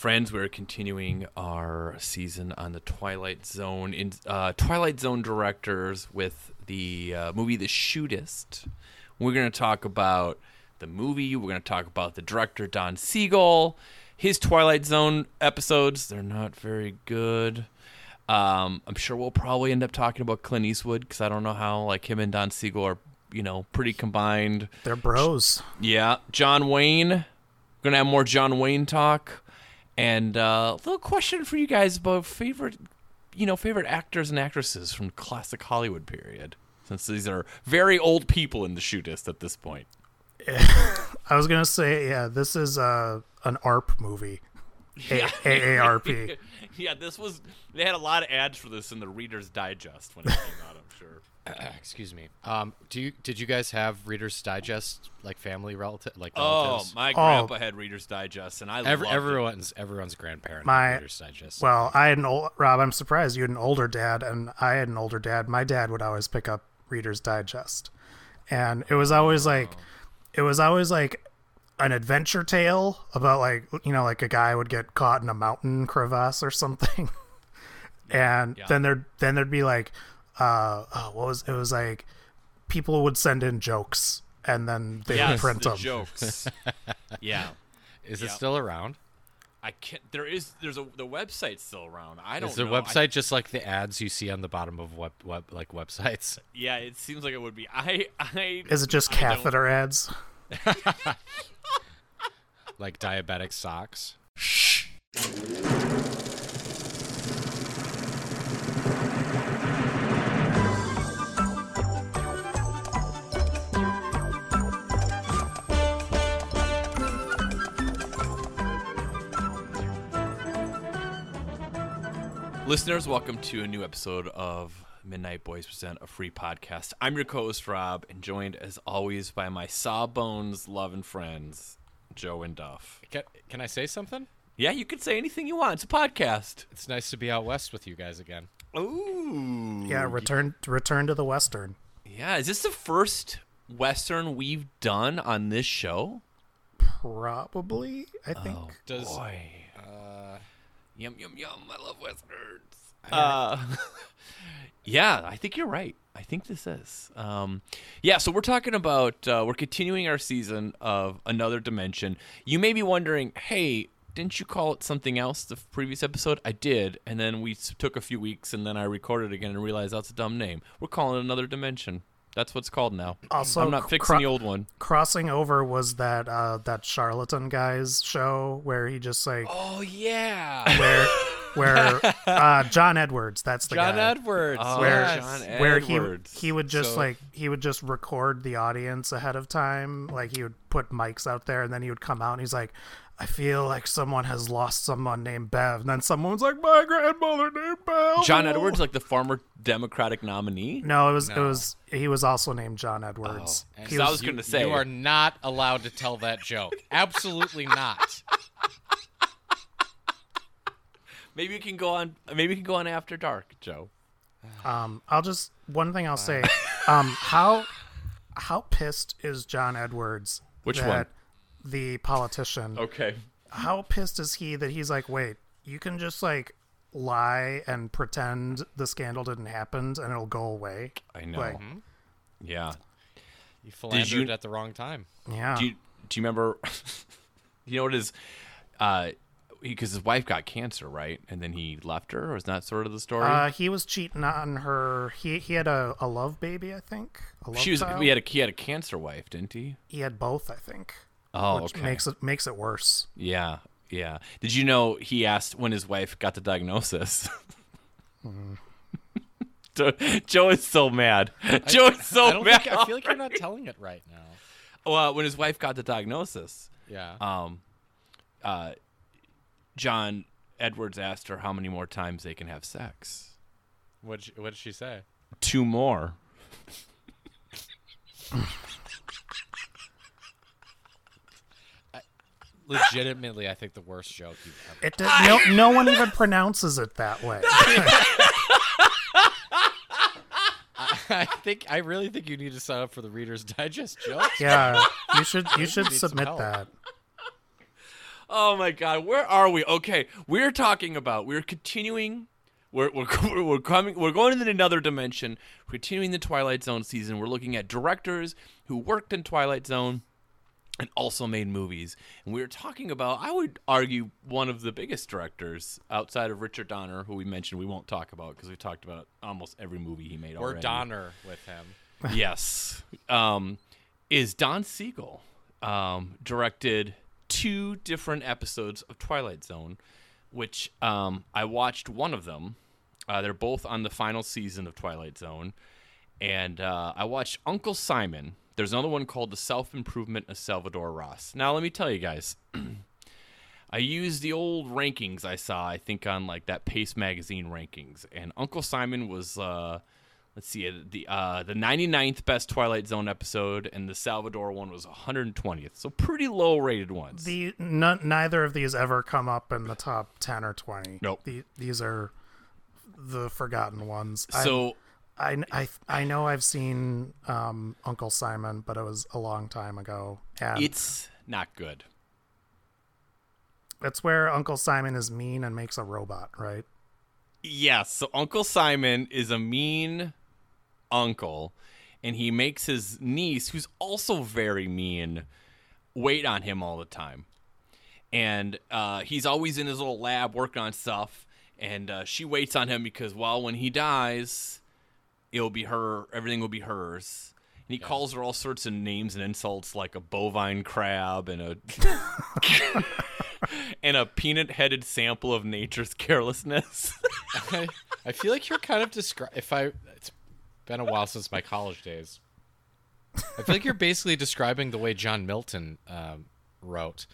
Friends, we're continuing our season on the Twilight Zone in uh, Twilight Zone directors with the uh, movie The Shootist. We're going to talk about the movie. We're going to talk about the director Don Siegel. His Twilight Zone episodes, they're not very good. Um, I'm sure we'll probably end up talking about Clint Eastwood because I don't know how like him and Don Siegel are, you know, pretty combined. They're bros. Yeah, John Wayne. We're gonna have more John Wayne talk, and uh, a little question for you guys about favorite, you know, favorite actors and actresses from classic Hollywood period. Since these are very old people in the shootist at this point. I was gonna say, yeah, this is uh, an ARP movie. A- AARP. yeah, this was. They had a lot of ads for this in the Reader's Digest when it came out. I'm sure. Excuse me. Um, do you did you guys have Reader's Digest like family relative like Oh, relatives? my grandpa had Reader's Digest, and I Every, loved it. everyone's everyone's grandparent My- had Reader's Digest. Well, I had an old Rob. I'm surprised you had an older dad, and I had an older dad. My dad would always pick up Reader's Digest, and it was always like, it was always like an adventure tale about like you know like a guy would get caught in a mountain crevasse or something, and Yeah. then there'd then there'd be like, uh, oh, what was it was like, people would send in jokes, and then they would print the them. jokes. yeah. Is it still around? I can't. There is. There's a. The website's still around. I don't. Is the know. I- website just like the ads you see on the bottom of web, web like websites? yeah, it seems like it would be. I. I. Is it just I don't- catheter ads? Like diabetic socks? Listeners, welcome to a new episode of Midnight Boys Present a Free Podcast. I'm your co-host Rob, and joined as always by my sawbones love, and friends, Joe and Duff. Can, can I say something? Yeah, you can say anything you want. It's a podcast. It's nice to be out west with you guys again. Ooh. Yeah, return return to the western. Yeah. Is this the first Western we've done on this show? Probably, I think. Does Boy. uh, Yum yum yum! I love westerns. Uh, yeah, I think you're right. I think this is. Um, yeah, so we're talking about uh, we're continuing our season of Another Dimension. You may be wondering, hey, didn't you call it something else the previous episode? I did, and then we took a few weeks, and then I recorded again and realized that's a dumb name. We're calling it Another Dimension. That's what's called now. Also, I'm not cr- fixing the old one. Crossing over was that uh, that charlatan guy's show where he just like Oh yeah. where where uh, John Edwards. That's the John guy. Edwards. Oh, Where- yes. John where he he would just So- like he would just record the audience ahead of time like he would put mics out there and then he would come out and he's like I feel like someone has lost someone named Bev and then someone's like my grandmother named Bev John Edwards, like the former Democratic nominee. no it was it was he was also named John Edwards And he so I was, was gonna say- you are not allowed to tell that joke. Absolutely not. Maybe we can go on. Maybe we can go on after dark, Joe. Um, I'll just one thing I'll say. Um, how how pissed is John Edwards? Which that one? The politician. Okay. How pissed is he that he's like, wait, you can just like lie and pretend the scandal didn't happen and it'll go away. I know. Like, Yeah. You philandered you- at the wrong time. yeah. Do you do you remember? you know what his, uh, because his wife got cancer, right? And then he left her. Or is that sort of the story? uh, he was cheating on her. He he had a, a love baby, I think. A love she was. child. He had a he had a cancer wife, didn't he? he had both, I think. Oh, which okay. makes it makes it worse. Yeah, yeah. Did you know he asked when his wife got the diagnosis? Joe- Joe is so mad. Joe is so I mad. think, I feel like you're not telling it right now. Well, when his wife got the diagnosis, Yeah. um, uh, John Edwards asked her how many more times they can have sex. What what did she say? Two more. Legitimately, I think the worst joke you've ever. It did, no no one even pronounces it that way. I think I really think you need to sign up for the Reader's Digest jokes. yeah, you should you should need submit that. Oh my God, where are we? Okay, we're talking about we're continuing. We're we're we're coming. We're going into another dimension. We're continuing the Twilight Zone season. We're looking at directors who worked in Twilight Zone and also made movies. And we were talking about, I would argue, one of the biggest directors outside of Richard Donner, who we mentioned we won't talk about because we talked about almost every movie he made Or already. Donner with him. yes, um, is Don Siegel. Um, directed two different episodes of Twilight Zone, which um, I watched one of them. Uh, they're both on the final season of Twilight Zone, and uh, I watched Uncle Simon. There's another one called The Self Improvement of Salvador Ross. Now, let me tell you guys. I used the old rankings I saw, I think, on like that Paste magazine rankings, and Uncle Simon was, uh, let's see, uh, the uh, the 99th best Twilight Zone episode, and the Salvador one was 120th, so pretty low rated ones. The n- neither of these ever come up in the top ten or twenty. Nope. The, these are the forgotten ones. So I, I, I know I've seen um, Uncle Simon, but it was a long time ago. And it's not good. it's where Uncle Simon is mean and makes a robot, right? Yes, so Uncle Simon is a mean uncle, and he makes his niece, who's also very mean, wait on him all the time. And uh, he's always in his little lab working on stuff, and uh, she waits on him because, well, when he dies, it'll be her, everything will be hers. And he calls her all sorts of names and insults like a bovine crab and a and a peanut-headed sample of nature's carelessness. I, I feel like you're kind of describing. If I, it's been a while since my college days. I feel like you're basically describing the way John Milton um, wrote.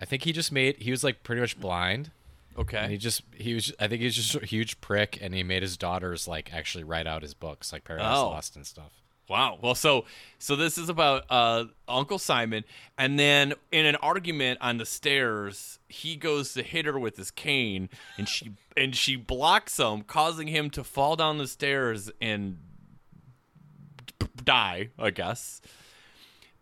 I think he just made. He was like pretty much blind, okay. and he just he was. I think he was just a huge prick, and he made his daughters like actually write out his books, like Paradise Oh. Lost and stuff. Wow. Well, so so this is about uh, Uncle Simon, and then in an argument on the stairs, he goes to hit her with his cane, and she and she blocks him, causing him to fall down the stairs and die, I guess.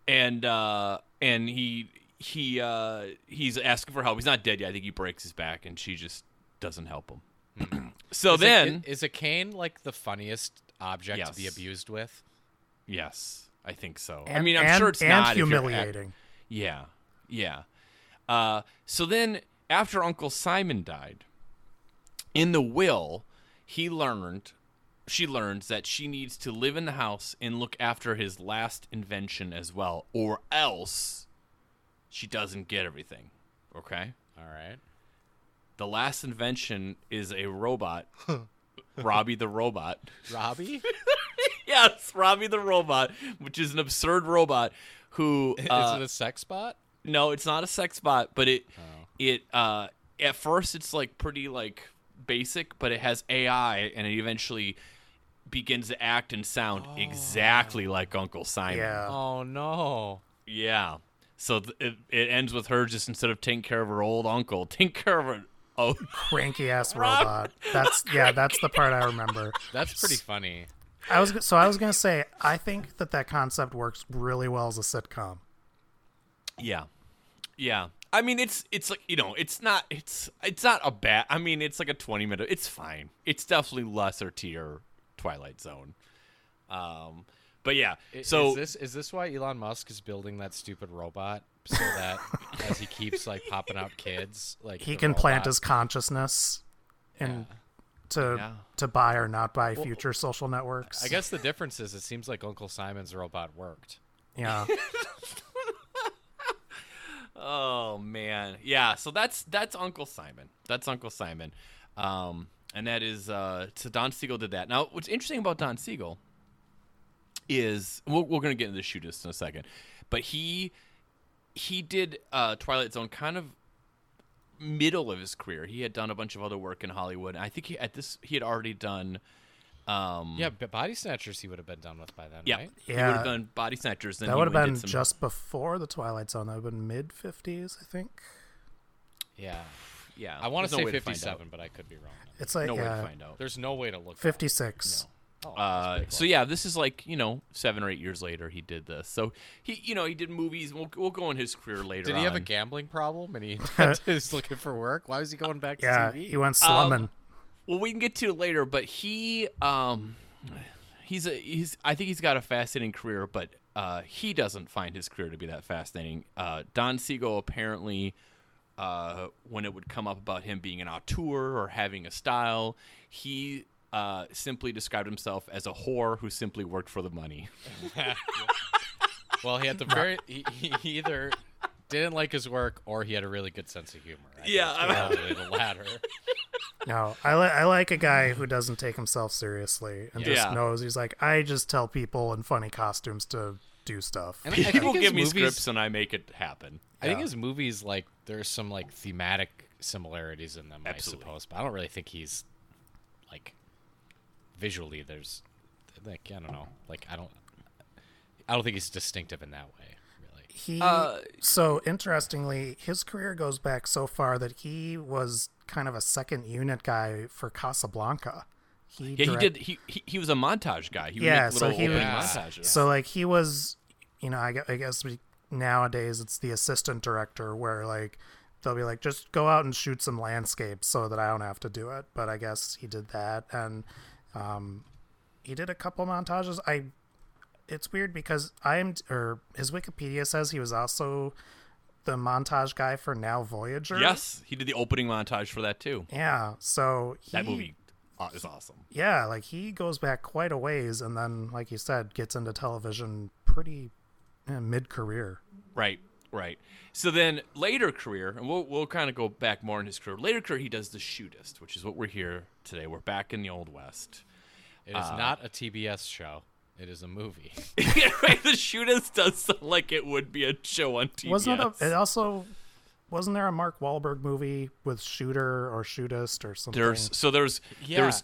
And uh, and he he uh, he's asking for help. He's not dead yet. I think he breaks his back, and she just doesn't help him. so Is a- then, is a cane like the funniest object to be abused with? yes, I think so. I mean, I'm and- sure it's and not if you're humiliating. Yeah, yeah. Uh, so then, after Uncle Simon died, in the will, he learned, she learns that she needs to live in the house and look after his last invention as well, or else she doesn't get everything. Okay? All right. The last invention is a robot, Robbie the robot. Robbie? yes, Robbie the robot, which is an absurd robot who. Uh, is it a sex bot? No, it's not a sex bot, but it it uh at first it's like pretty like basic, but it has AI and it eventually begins to act and sound exactly like Uncle Simon. Yeah. Oh no. Yeah. So th- it, it ends with her just instead of taking care of her old uncle, taking care of her oh Cranky ass robot. That's yeah. That's the part I remember. That's pretty funny. I was so I was gonna say I think that that concept works really well as a sitcom. yeah. Yeah. I mean it's it's like you know, it's not it's it's not a bad I mean it's like a 20 minute it's fine. It's definitely lesser tier Twilight Zone. Um but yeah. So is this is this why Elon Musk is building that stupid robot so that as he keeps like popping out kids, like He the can plant his consciousness and to Yeah. to buy or not buy future social networks. I guess the difference is it seems like Uncle Simon's robot worked. Yeah. Oh man, yeah. So that's that's Uncle Simon. That's Uncle Simon, um, and that is uh, so Don Siegel did that. Now, what's interesting about Don Siegel is we're, we're going to get into the shootist in a second, but he he did uh, Twilight Zone kind of middle of his career. He had done a bunch of other work in Hollywood. I think he, at this he had already done. Um, Yeah, but Body Snatchers he would have been done with by then, yeah, right? he would have done Body Snatchers. Then that would have been some, just before the Twilight Zone. That would have been mid fifties, I think. Yeah. yeah. I want there's to say way 57, but I could be wrong. It's like No way to find out. There's no way to look. that up. fifty six. Oh, Uh, pretty so yeah, this is like you know seven or eight years later he did this. So he you know he did movies. We'll we'll go in his career later. Did he have a gambling problem and he was looking for work? Why was he going back to Yeah, TV? he went slumming. Well, we can get to it later, but he um he's a he's I think he's got a fascinating career, but uh he doesn't find his career to be that fascinating. Uh Don Siegel apparently uh when it would come up about him being an auteur or having a style, he uh, simply described himself as a whore who simply worked for the money. well, he had the very he, he he either didn't like his work or he had a really good sense of humor. I Yeah. I mean- Probably the latter. No, I, li- I like a guy who doesn't take himself seriously and just Yeah. knows he's like, I just tell people in funny costumes to do stuff. And I People his give me movies- scripts and I make it happen. I think his movies like there's some like thematic similarities in them, Absolutely. I suppose, but I don't really think he's like visually there's like I don't know, like I don't I don't think he's distinctive in that way, really. He Uh, so interestingly, his career goes back so far that he was kind of a second unit guy for Casablanca. He Yeah, he did. He, he he was a montage guy. He would Yeah, so he opening would- montages. So like he was, you know, I, I guess we nowadays it's the assistant director where like they'll be like just go out and shoot some landscapes so that I don't have to do it. But I guess he did that and um, he did a couple montages. I it's weird because I'm or his Wikipedia says he was also the montage guy for Now Voyager. yes, he did the opening montage for that too. Yeah. So he, That movie is awesome. yeah, like he goes back quite a ways, and then, like you said, gets into television pretty eh, mid-career. Right, right. So then later career, and we'll we'll kind of go back more in his career. Later career, he does the shootist, which is what we're here today. We're back in the old west. It is uh, not a TBS show. It is a movie. right, the shootist does sound like it would be a show on TBS. Wasn't it? A, it also wasn't there a Mark Wahlberg movie with Shooter or Shootist or something? There's so there's Yeah. there's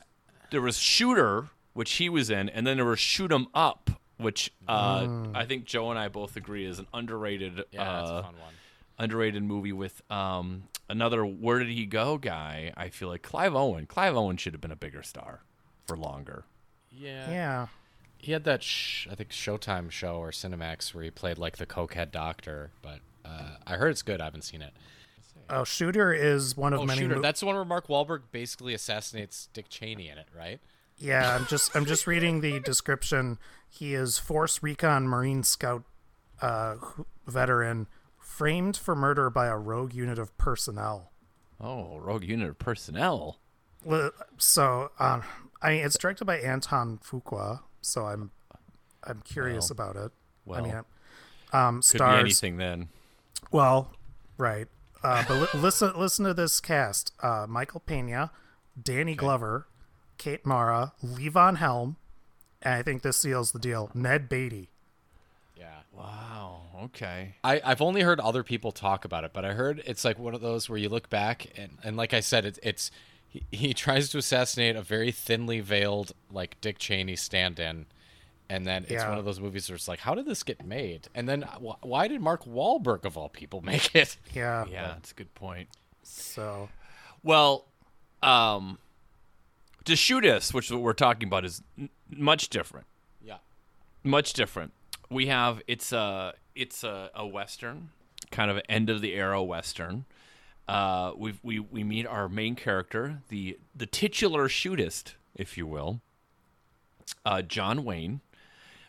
there was Shooter, which he was in, and then there was Shoot 'Em Up, which uh, I think Joe and I both agree is an underrated Yeah, that's uh, a fun one. underrated movie with um, another Where Did He Go guy. I feel like Clive Owen. Clive Owen should have been a bigger star for longer. Yeah. yeah. He had that sh- I think Showtime show or Cinemax where he played like the cokehead doctor, but uh, I heard it's good. I haven't seen it. Oh, Shooter is one of Oh, many. shooter! mo- That's the one where Mark Wahlberg basically assassinates Dick Cheney in it, right? yeah, I'm just I'm just reading the description. He is Force Recon Marine Scout uh, veteran, framed for murder by a rogue unit of personnel. Oh, Rogue Unit of Personnel. So, um, I mean, it's directed by Anton Fuqua, so I'm I'm curious Well, about it. well, I mean, um, Could be anything then. Well, right. Uh, but li- listen, listen to this cast: uh, Michael Pena, Danny Glover, Kate Mara, Levon Helm, and I think this seals the deal. Ned Beatty. Yeah. Wow. Okay. I, I've only heard other people talk about it, but I heard it's like one of those where you look back and, and like I said, it's it's he, he tries to assassinate a very thinly veiled like Dick Cheney stand-in, and then it's Yeah. one of those movies where it's like, how did this get made? And then wh- why did Mark Wahlberg of all people make it? Yeah. Yeah, that's a good point. So Well, um, the shootist, which is what we're talking about, is n- much different. Yeah. Much different. We have it's a it's a, a western, kind of end of the era western. Uh, we we we meet our main character, the the titular shootist, if you will. Uh, John Wayne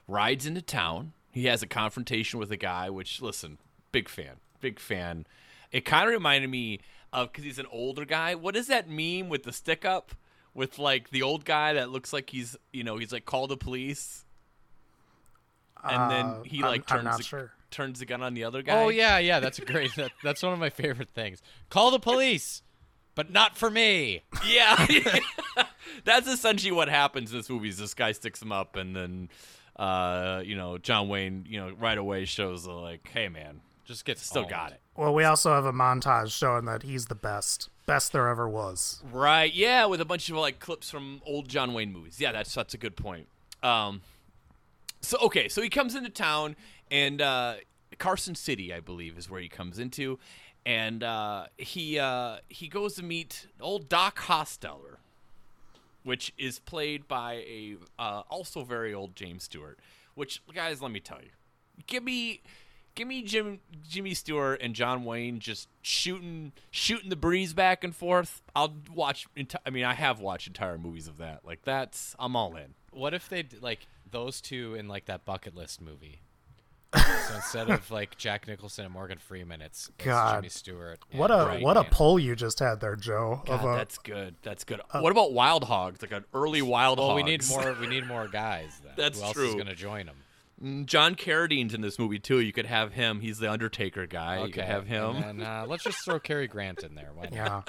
rides into town. He has a confrontation with a guy, which listen, big fan, big fan. It kind of reminded me of because he's an older guy. What is that meme with the stick up with like the old guy that looks like he's you know he's like call the police, and Uh, then he I'm- like I'm turns not the, sure. turns the gun on the other guy. Oh yeah, yeah, that's a great. That, that's one of my favorite things. Call the police, but not for me. Yeah, that's essentially what happens in this movie. Is this guy sticks him up, and then, uh, you know, John Wayne, you know, right away shows uh, like, hey man, Just get still owned. got it. Well, we also have a montage showing that he's the best, best there ever was. Right? Yeah, with a bunch of like clips from old John Wayne movies. Yeah, that's that's a good point. Um, so okay, so he comes into town, and uh, Carson City, I believe, is where he comes into, and uh, he uh, he goes to meet old Doc Hostetler. which is played by a uh, also very old James Stewart. Which guys, let me tell you, give me. Give me Jim, Jimmy Stewart and John Wayne just shooting, shooting the breeze back and forth. I'll watch. Enti- I mean, I have watched entire movies of that. Like that's, I'm all in. What if they like those two in like that bucket list movie? so instead of like Jack Nicholson and Morgan Freeman, it's, it's God. Jimmy Stewart. What a Ryan what a Gosling. pull you just had there, Joe. God, a, that's good. That's good. what about Wild Hogs? Like an early Wild Well, Hogs. we need more. We need more guys. Then. That's Who else true. is going to join them? Mm, John Carradine's in this movie too. You could have him. He's the Undertaker guy. You could have him. And then, uh, let's just throw Cary Grant in there. Why not? yeah.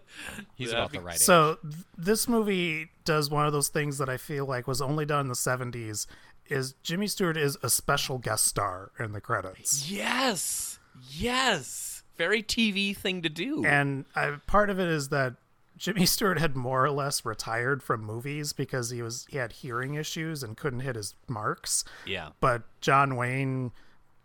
He's Yeah, about the right age. So th- this movie does one of those things that I feel like was only done in the 70s is Jimmy Stewart is a special guest star in the credits. Yes, yes. Very TV thing to do. And I, part of it is that Jimmy Stewart had more or less retired from movies because he was he had hearing issues and couldn't hit his marks. yeah, But John Wayne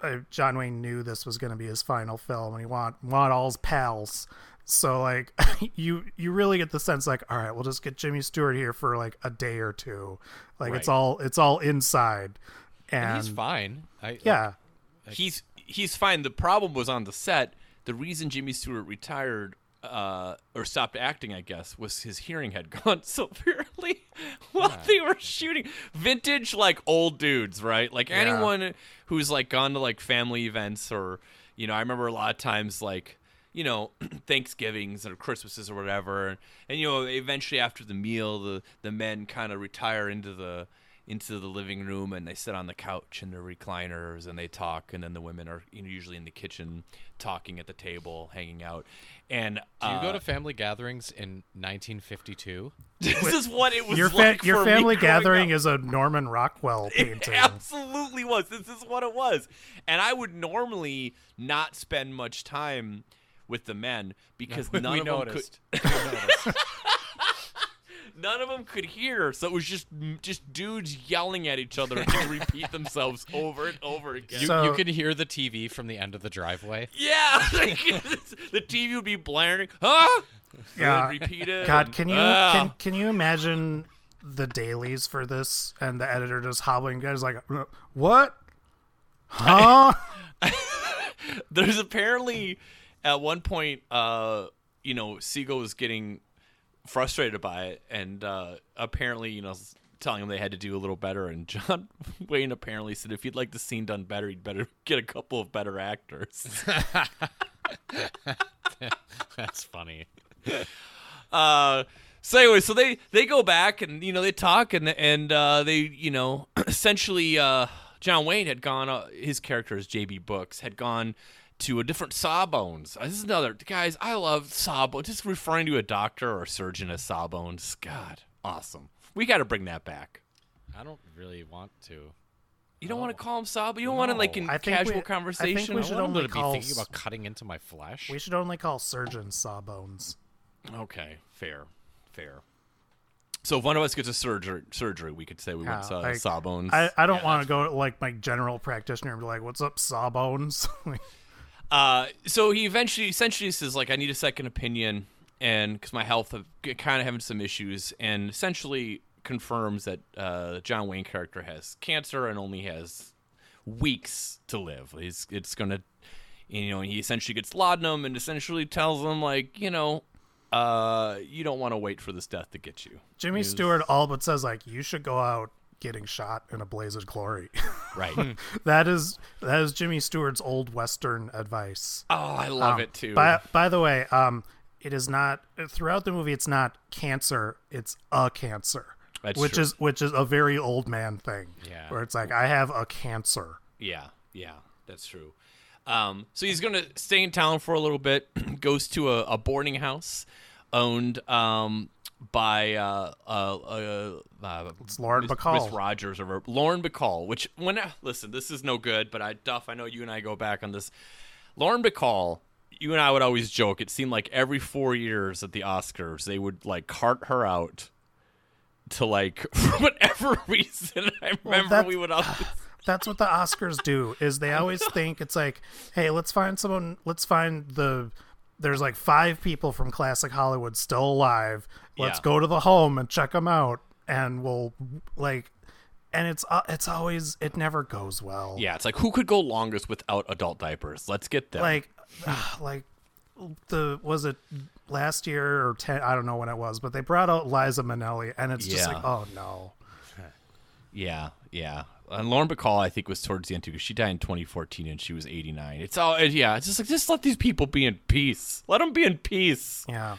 uh, John Wayne knew this was going to be his final film and he want want all his pals. So like you you really get the sense like all right, we'll just get Jimmy Stewart here for like a day or two. Like it's all it's all inside. And, And he's fine. I, yeah. he's he's fine. The problem was on the set. The reason Jimmy Stewart retired uh, or stopped acting, I guess, was his hearing had gone severely while they were shooting. Vintage, like old dudes, right? Like anyone who's like gone to like family events or you know, I remember a lot of times like you know Thanksgivings or Christmases or whatever, and you know eventually after the meal, the the men kind of retire into the into the living room and they sit on the couch in their recliners and they talk and then the women are usually in the kitchen talking at the table hanging out and Do you uh, go to family gatherings in 1952? this is what it was Your fa- like your for family growing gathering up. is a Norman Rockwell It painting. absolutely was. This is what it was. And I would normally not spend much time with the men because none we of noticed. them could none of them could hear. So it was just just dudes yelling at each other and repeat themselves over and over again. You, So- you can hear the TV from the end of the driveway. yeah, like, the TV would be blaring. Huh? Yeah. And repeat it. God, can you Ah. can can you imagine the dailies for this and the editor just hobbling guys like "Uh, what? Huh? there's apparently at one point uh you know Siegel was getting frustrated by it and uh apparently you know telling him they had to do a little better and John Wayne apparently said if you'd like the scene done better you'd better get a couple of better actors That's funny. uh so anyway so they they go back and you know they talk and and uh they you know essentially uh John Wayne had gone uh, his character is JB Books had gone to a different Sawbones. Uh, This is another guys. I love Sawbones. Just referring to a doctor or a surgeon as Sawbones. God, awesome. We got to bring that back. I don't really want to. You don't want to call him Sawbones. You don't want to like in I think casual we- I think conversation. we I should want only to be thinking about cutting into my flesh. we should only call surgeons sawbones. Okay, fair, fair. So if one of us gets a surgery, surgery, we could say we went Yeah, uh, like, Sawbones. I, I don't want to go to like my general practitioner and be like, "What's up, sawbones?" Uh, so he eventually, essentially says like, I need a second opinion, and because my health have kind of having some issues, and essentially confirms that uh, the John Wayne character has cancer and only has weeks to live. He's it's gonna, you know, he essentially gets laudanum and essentially tells him like, you know, uh, you don't want to wait for this death to get you. Jimmy Stewart all but says like, "You should go out getting shot in a blaze of glory." Right. that is that is Jimmy Stewart's old western advice. oh, I love Um, it too. By by the way, um, it is not throughout the movie. It's not cancer. It's a cancer, That's which true. is which is a very old man thing. Yeah. where it's like I have a cancer. Yeah, yeah, that's true. Um, so he's gonna stay in town for a little bit. goes to a, a boarding house owned um, by uh, uh, uh, uh, It's Lauren Miss- Bacall. Miss Rogers or Lauren Bacall. Which when listen, this is no good, but I Duff, I know you and I go back on this. Lauren Bacall. You and I would always joke. It seemed like every four years at the Oscars, they would like cart her out to like for whatever reason. I remember that- we would always That's what the Oscars do. Is they always think it's like, hey, let's find someone. Let's find the there's like five people from classic Hollywood still alive. Let's Yeah. go to the home and check them out, and we'll like, and it's uh, it's always it never goes well. Yeah, it's like who could go longest without adult diapers? Let's get them. like like the was it last year or 10 i don't know when it was but they brought out liza minnelli and it's just Yeah. like oh no yeah, yeah. And Lauren Bacall, I think, was towards the end too, because she died in 2014 and she was 89. It's all, yeah. It's just like just let these people be in peace. Let them be in peace. yeah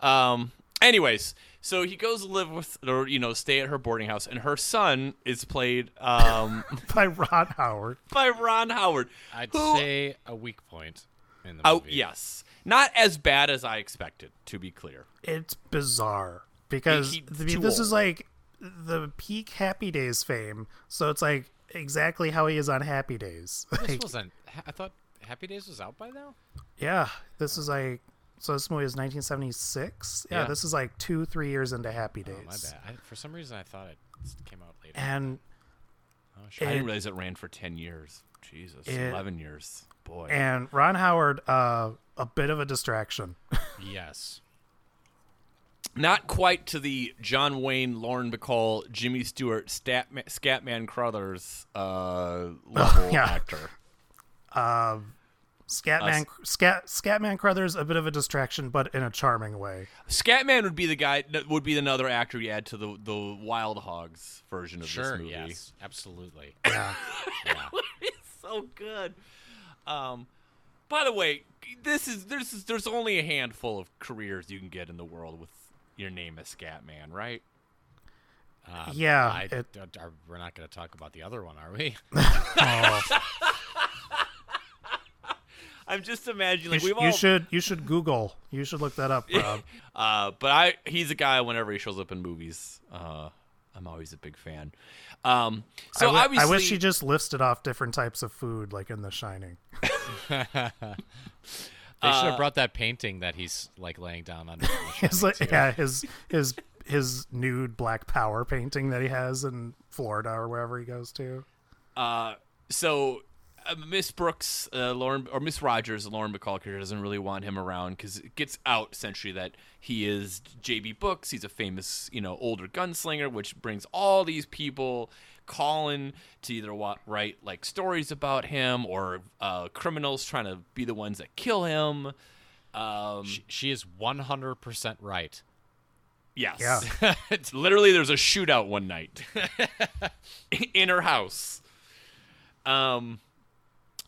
Um. Anyways, so he goes to live with, or you know, stay at her boarding house, and her son is played um by ron howard by Ron Howard. I'd who- say a weak point in the Oh yes, not as bad as I expected. To be clear. it's bizarre because He- th- too this old. is like the peak happy days fame so it's like exactly how he is on happy days This Like, wasn't. I thought Happy Days was out by now. yeah this is like so this movie is 1976 yeah, Yeah. this is like two three years into happy days Oh, my bad. I, for some reason, I thought it came out later. and oh, I didn't realize it ran for 10 years. Jesus, It- 11 years. Boy. and ron howard uh a bit of a distraction yes. Not quite to the John Wayne, Lauren Bacall, Jimmy Stewart, Statman, Scatman Crothers uh, level yeah. actor. Scatman, Scat, Scatman Crothers, a bit of a distraction, but in a charming way. Scatman would be the guy. Would be another actor you add to the the Wild Hogs version of Sure. this movie. Yes. Absolutely. Yeah, Yeah. it's so good. Um, by the way, this is there's there's only a handful of careers you can get in the world with your name is Scatman, right? Um, Yeah, I, it- are, we're not going to talk about the other one, are we? oh, I'm just imagining you, sh- we've you should you should Google. You should look that up, Rob. Uh, but I he's a guy whenever he shows up in movies. Uh, I'm always a big fan. Um, so I, wi- I wish he just listed off different types of food, like in The Shining. They Uh, should have brought that painting that he's like laying down under. the His like, yeah, his his his nude Black Power painting that he has in Florida or wherever he goes to. Uh, so uh, Miss Brooks, uh, Lauren or Miss Rogers, Lauren Bacall character doesn't really want him around because it gets out essentially that he is JB Books. He's a famous, you know, older gunslinger, which brings all these people calling to either write like stories about him or uh, criminals trying to be the ones that kill him. Um, She, she is 100% right. yes. Yeah. it's literally there's a shootout one night in her house. Um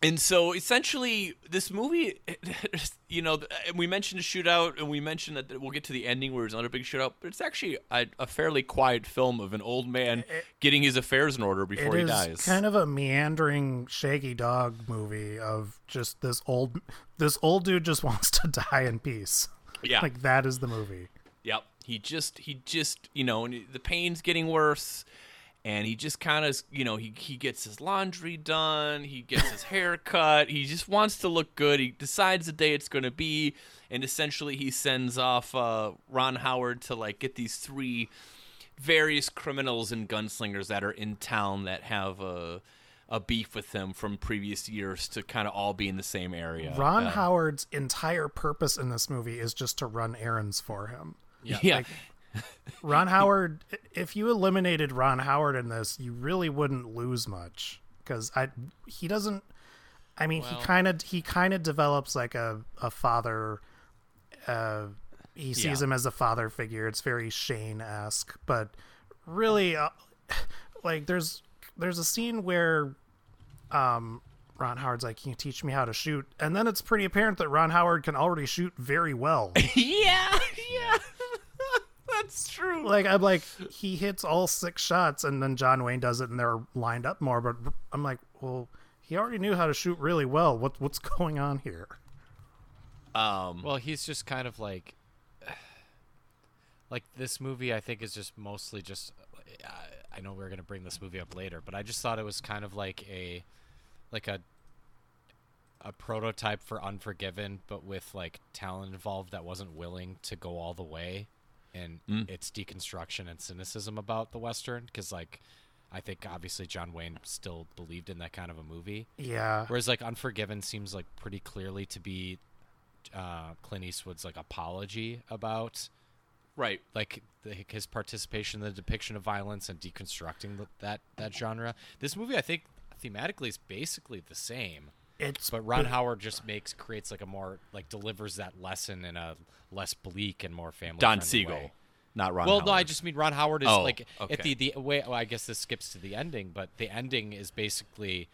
and so essentially this movie you know we mentioned a shootout and we mentioned that we'll get to the ending where there's another big shootout but it's actually a, a fairly quiet film of an old man getting his affairs in order It before he is dies kind of a meandering Shaggy Dog movie of just this old this old dude just wants to die in peace. yeah Like that is the movie. Yep. He just he just you know and the pain's getting worse, and he just kind of you know he he gets his laundry done, he gets his hair cut, he just wants to look good. He decides the day it's going to be, and essentially he sends off uh, Ron Howard to like get these three various criminals and gunslingers that are in town that have a a beef with him from previous years to kind of all be in the same area. Ron Uh, Howard's entire purpose in this movie is just to run errands for him. yeah. Ron Howard, if you eliminated Ron Howard in this, you really wouldn't lose much because I he doesn't. I mean, Well- he kind of he kind of develops like a a father. Uh, he sees Yeah. him as a father figure. It's very Shane esque, but really, uh, like there's there's a scene where um Ron Howard's like, "Can you teach me how to shoot?" And then it's pretty apparent that Ron Howard can already shoot very well. yeah, yeah. That's true. like I'm like he hits all six shots and then John Wayne does it and they're lined up more but I'm like well he already knew how to shoot really well what what's going on here Um, Well, he's just kind of like, like this movie. I think is just mostly just. I, I know we're gonna bring this movie up later, but I just thought it was kind of like a, like a. A prototype for Unforgiven, but with like talent involved that wasn't willing to go all the way, and its deconstruction and cynicism about the western. Because like, I think obviously John Wayne still believed in that kind of a movie. yeah Whereas like Unforgiven seems like pretty clearly to be uh, Clint Eastwood's like apology about Right. like the, his participation in the depiction of violence and deconstructing the, that that genre. This movie, I think, thematically is basically the same, It's but Ron Howard just makes creates like a more like delivers that lesson in a less bleak and more family. Don Siegel, way. not Ron. well, Howard. no, I just mean Ron Howard is Oh, like okay. at the the way. Well, I guess this skips to the ending, but the ending is basically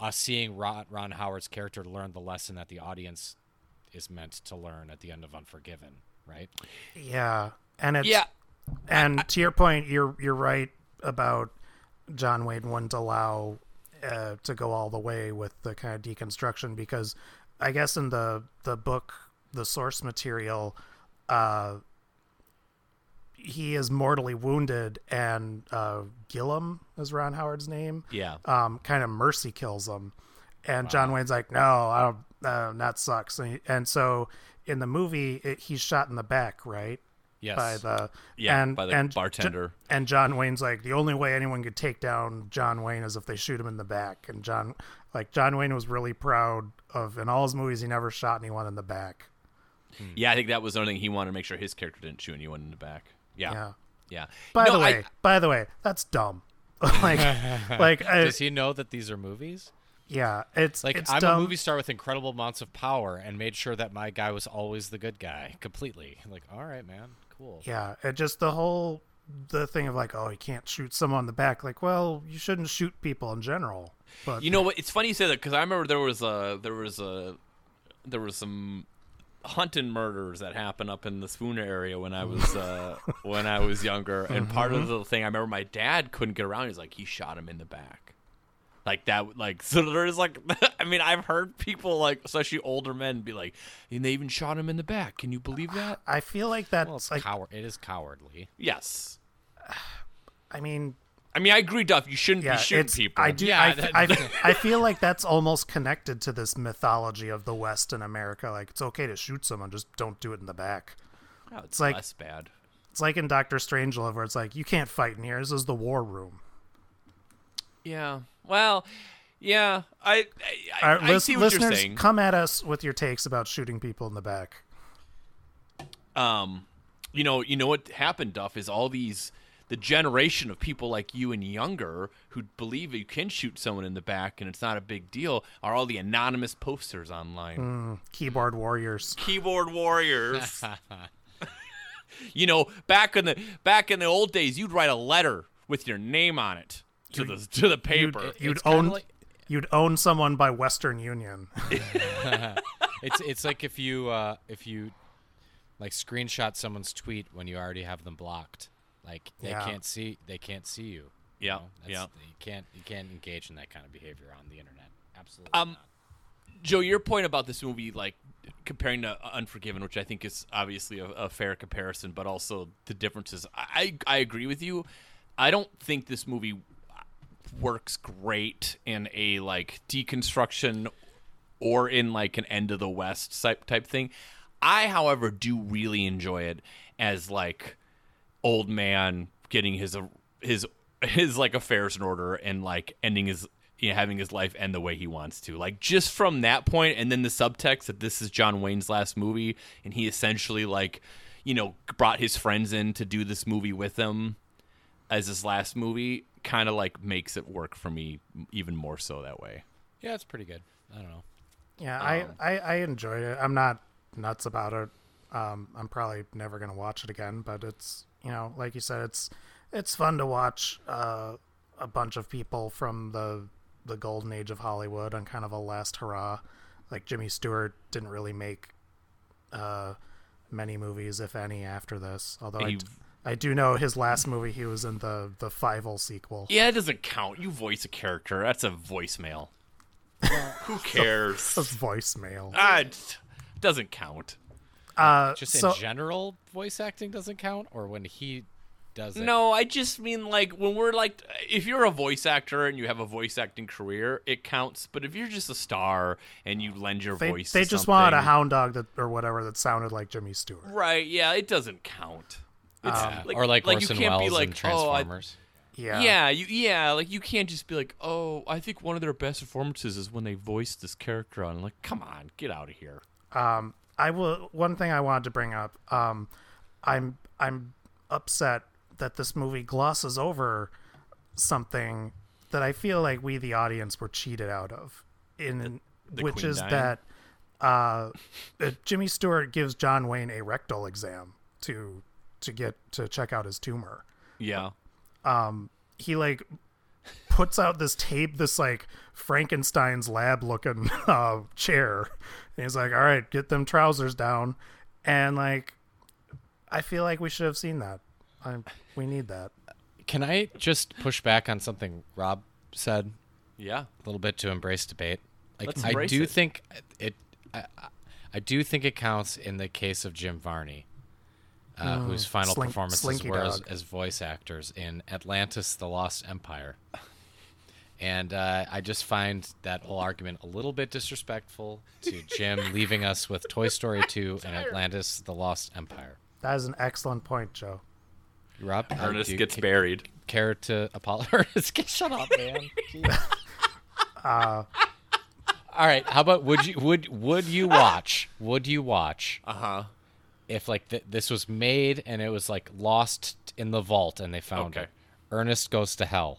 us seeing Ron, Ron Howard's character learn the lesson that the audience is meant to learn at the end of Unforgiven, right? yeah, and it's Yeah. and to your point, you're you're right about John Wayne wouldn't allow uh, to go all the way with the kind of deconstruction because I guess in the the book, the source material, uh, he is mortally wounded, and uh, Gillum is Ron Howard's name. Yeah. um, kind of mercy kills him. And John Wayne's like, no, I don't, uh, that sucks. And, he, and so in the movie, it, he's shot in the back, right? Yes. By the Yeah, and, by the and bartender. Jo- and John Wayne's like, the only way anyone could take down John Wayne is if they shoot him in the back. And John, like John Wayne was really proud of in all his movies, he never shot anyone in the back. Hmm. Yeah, I think that was another thing he wanted to make sure his character didn't shoot anyone in the back. Yeah. Yeah. Yeah. By No, the I- way, by the way, that's dumb. like, like, I, Does he know that these are movies? yeah, it's Like it's I'm dumb. a movie star with incredible amounts of power and made sure that my guy was always the good guy completely. Like, all right, man, cool. Yeah, it just the whole the thing of like, oh, you can't shoot someone in the back. Like, well, you shouldn't shoot people in general. But You know what? It's funny you say that because I remember there was a there was a there was some hunting murders that happened up in the Spoon area when I was uh, when I was younger, and part of the thing I remember my dad couldn't get around. He's like, he shot him in the back, like that. Like so, there's like, I mean, I've heard people like, especially older men, be like, and they even shot him in the back. Can you believe that? I feel like that's Well, it's like, coward. It is cowardly. Yes. I mean, I mean, I agree, Duff. You shouldn't yeah, be shooting it's. people. I do. Yeah, I, that- I, I feel like that's almost connected to this mythology of the West in America. Like, it's okay to shoot someone, just don't do it in the back. Oh, it's like- less bad. It's like in Doctor Strangelove, where it's like, you can't fight in here. This is the war room. Yeah. Well, yeah. I I, All right, I, I see what you're listeners, saying. come at us with your takes about shooting people in the back. um, you know, you know what happened, Duff, is all these the generation of people like you and younger who believe you can shoot someone in the back and it's not a big deal are all the anonymous posters online. Keyboard warriors. Keyboard warriors. you know, back in the back in the old days, you'd write a letter with your name on it to the to the paper. You'd It's kinda own. like- You'd own someone by Western Union. it's it's like if you uh, if you like screenshot someone's tweet when you already have them blocked. Like they Yeah. can't see they can't see you. you Yeah, know? That's- yeah. You can't you can't engage in that kind of behavior on the internet. Absolutely. Um, not. Joe, your point about this movie, like comparing to Unforgiven, which I think is obviously a, a fair comparison, but also the differences. I, I I agree with you. I don't think this movie works great in a like deconstruction or in like an end of the west type type thing. I, however, do really enjoy it as like old man getting his his his like affairs in order and like ending his you know, having his life end the way he wants to. Like just from that point and then the subtext that this is John Wayne's last movie and he essentially like you know brought his friends in to do this movie with him as his last movie kind of like makes it work for me even more so that way. yeah, it's pretty good. I don't know. Yeah, Um, I, I I enjoyed it. I'm not nuts about it. Um, I'm probably never gonna watch it again, but it's you know, like you said, it's it's fun to watch uh, a bunch of people from the the golden age of Hollywood on kind of a last hurrah. Like Jimmy Stewart didn't really make uh, many movies, if any, after this. Although I, He- d- I do know his last movie, he was in the the Fievel sequel. Yeah, it doesn't count. You voice a character. That's a voicemail. Who cares? a, voicemail. Ah, it doesn't count. Uh, Just so, in general, voice acting doesn't count, or when he does it. No, I just mean like when we're like, if you're a voice actor and you have a voice acting career, it counts. But if you're just a star and you lend your they, voice, they to just wanted a hound dog that or whatever that sounded like Jimmy Stewart. right? Yeah, it doesn't count. It's Yeah. or like, you Orson can't Welles be like, in oh, I- Transformers. Yeah. yeah, you yeah, like you can't just be like, oh, I think one of their best performances is when they voiced this character on. Like, come on, get out of here. Um, I will. One thing I wanted to bring up. Um, I'm I'm upset that this movie glosses over something that I feel like we the audience were cheated out of, in the which queen is dying? that uh, that Jimmy Stewart gives John Wayne a rectal exam to to get to check out his tumor Yeah. he like puts out this tape, this like Frankenstein's lab looking uh, chair. And he's like, "All right, get them trousers down," and like, I feel like we should have seen that. I, we need that. Can I just push back on something Rob said Yeah. a little bit to embrace debate? Like Let's I do it. think it. I, I- I do think it counts in the case of Jim Varney, uh, whose final Slink- performances were as, as voice actors in Atlantis: The Lost Empire. And uh, I just find that whole argument a little bit disrespectful to Jim leaving us with Toy Story 2 and Atlantis: The Lost Empire. That is an excellent point, Joe. Rob, uh, Ernest do you gets ca- buried. care to apologize? Ernest, shut up, man. Uh, All right. How about would you would would you watch? Would you watch Uh huh. If like th- this was made and it was like lost in the vault and they found Okay. it? Ernest goes to hell.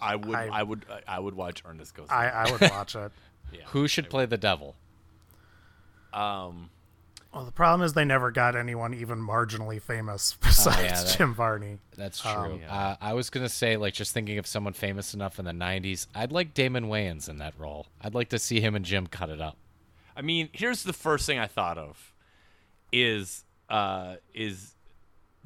I would. I- I, would. I would watch Ernest Goes. I, I would watch it. yeah. Who should play the devil? Um. Well, the problem is they never got anyone even marginally famous besides that- Jim Varney. That's true. Um, uh, I was gonna say like just thinking of someone famous enough in the '90s. I'd like Damon Wayans in that role. I'd like to see him and Jim cut it up. I mean, here's the first thing I thought of is uh is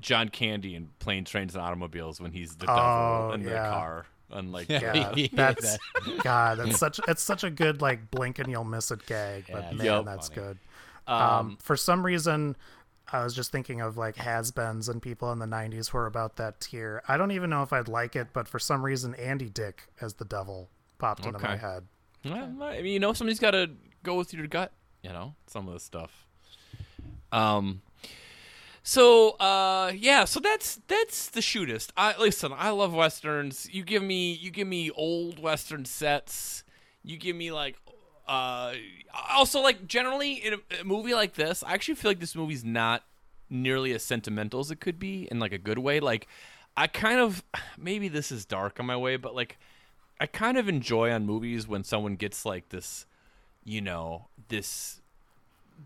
John Candy in Planes, Trains, and Automobiles when he's the devil Oh, in the car. And like, Yeah, Yeah, that's God. That's such. It's such a good like blink and you'll miss it gag. But Yeah, man, Yup. that's funny. good. Um, um, for some reason, I was just thinking of like has-beens and people in the '90s who are about that tier. I don't even know if I'd like it, but for some reason, Andy Dick as the devil popped into my head. well, I mean, you know, somebody's got to go with your gut. You know, some of the stuff. Um. So, uh, yeah. So that's that's the shootist. I listen. I love westerns. You give me you give me old western sets. You give me like, uh, also like generally in a, a movie like this, I actually feel like this movie's not nearly as sentimental as it could be in like a good way. Like, I kind of maybe this is dark on my way, but like, I kind of enjoy on movies when someone gets like this, you know, this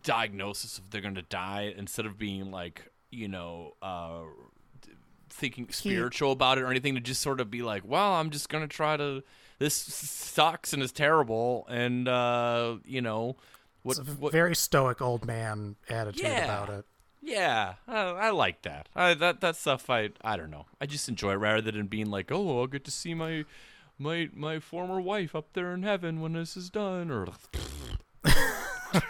diagnosis of they're going to die instead of being like, you know, uh, thinking spiritual about it or anything to just sort of be like, well, I'm just going to try to, this sucks and is terrible. And, uh, you know, what, what, very stoic old man attitude Yeah. about it. yeah, I, I like that. I, that that stuff. I I don't know. I just enjoy it rather than being like, oh, I'll get to see my my my former wife up there in heaven when this is done, or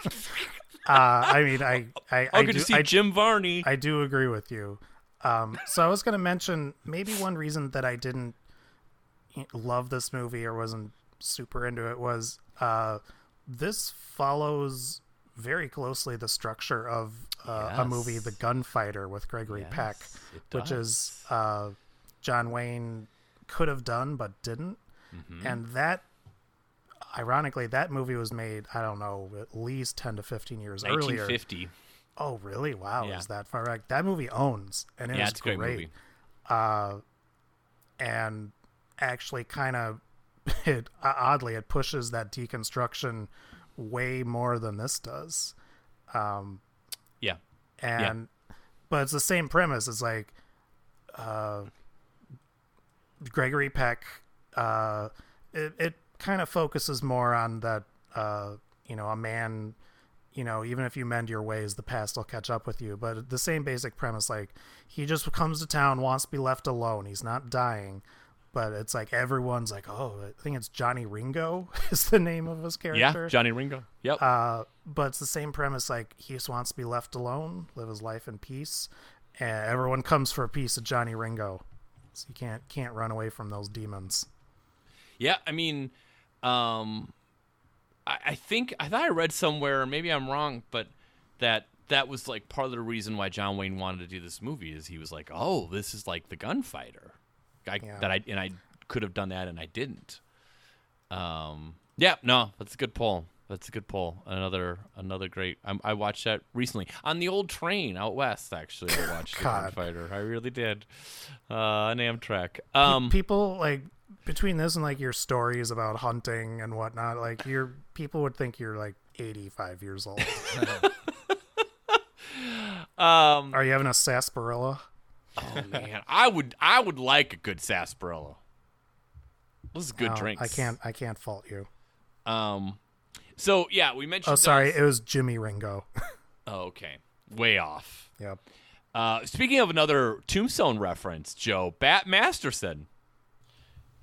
I mean, I I, I'll I get do, see I, Jim Varney. I do agree with you. Um, so I was going to mention maybe one reason that I didn't love this movie or wasn't super into it was uh, this follows very closely the structure of uh, a movie, The Gunfighter, with Gregory Peck, Yes, it which is uh, John Wayne could have done but didn't, Mm-hmm. and that. Ironically, that movie was made, I don't know, at least 10 to 15 years earlier. 1950. Oh, really? Wow, Yeah. is that far back? That movie owns, and it Yeah, is it's great movie. Uh, and actually, kind of, it uh, oddly, it pushes that deconstruction way more than this does. Um, Yeah. and but it's the same premise. It's like, uh, Gregory Peck. Uh, it it kind of focuses more on that. Uh, you know, a man. You know, even if you mend your ways, the past will catch up with you. But the same basic premise, like he just comes to town, wants to be left alone. He's not dying, but it's like everyone's like, oh, I think it's Johnny Ringo is the name of his character. Yeah, Johnny Ringo. Yep. Uh, but it's the same premise. Like he just wants to be left alone, live his life in peace, and everyone comes for a piece of Johnny Ringo. So you can't can't run away from those demons. Yeah, I mean, um, I, I think I thought I read somewhere, maybe I'm wrong, but that that was like part of the reason why John Wayne wanted to do this movie is he was like, oh, this is like the gunfighter, I, Yeah. that I and I could have done that and I didn't. Um, yeah, no, that's a good poll. That's a good poll. Another another great. I, I watched that recently on the old train out west. Actually, I watched the Gunfighter. I really did. Uh, on Amtrak. Um, people like between this and like your stories about hunting and whatnot, like your people would think you're like 85 years old. um, Are you having a sarsaparilla? oh man, I would I would like a good sarsaparilla. This is good No, drinks. I can't. I can't fault you. Um, so yeah, we mentioned. Oh, sorry. those- It was Jimmy Ringo. Oh, okay, way off. yep. Uh, speaking of another Tombstone reference, Joe Bat Masterson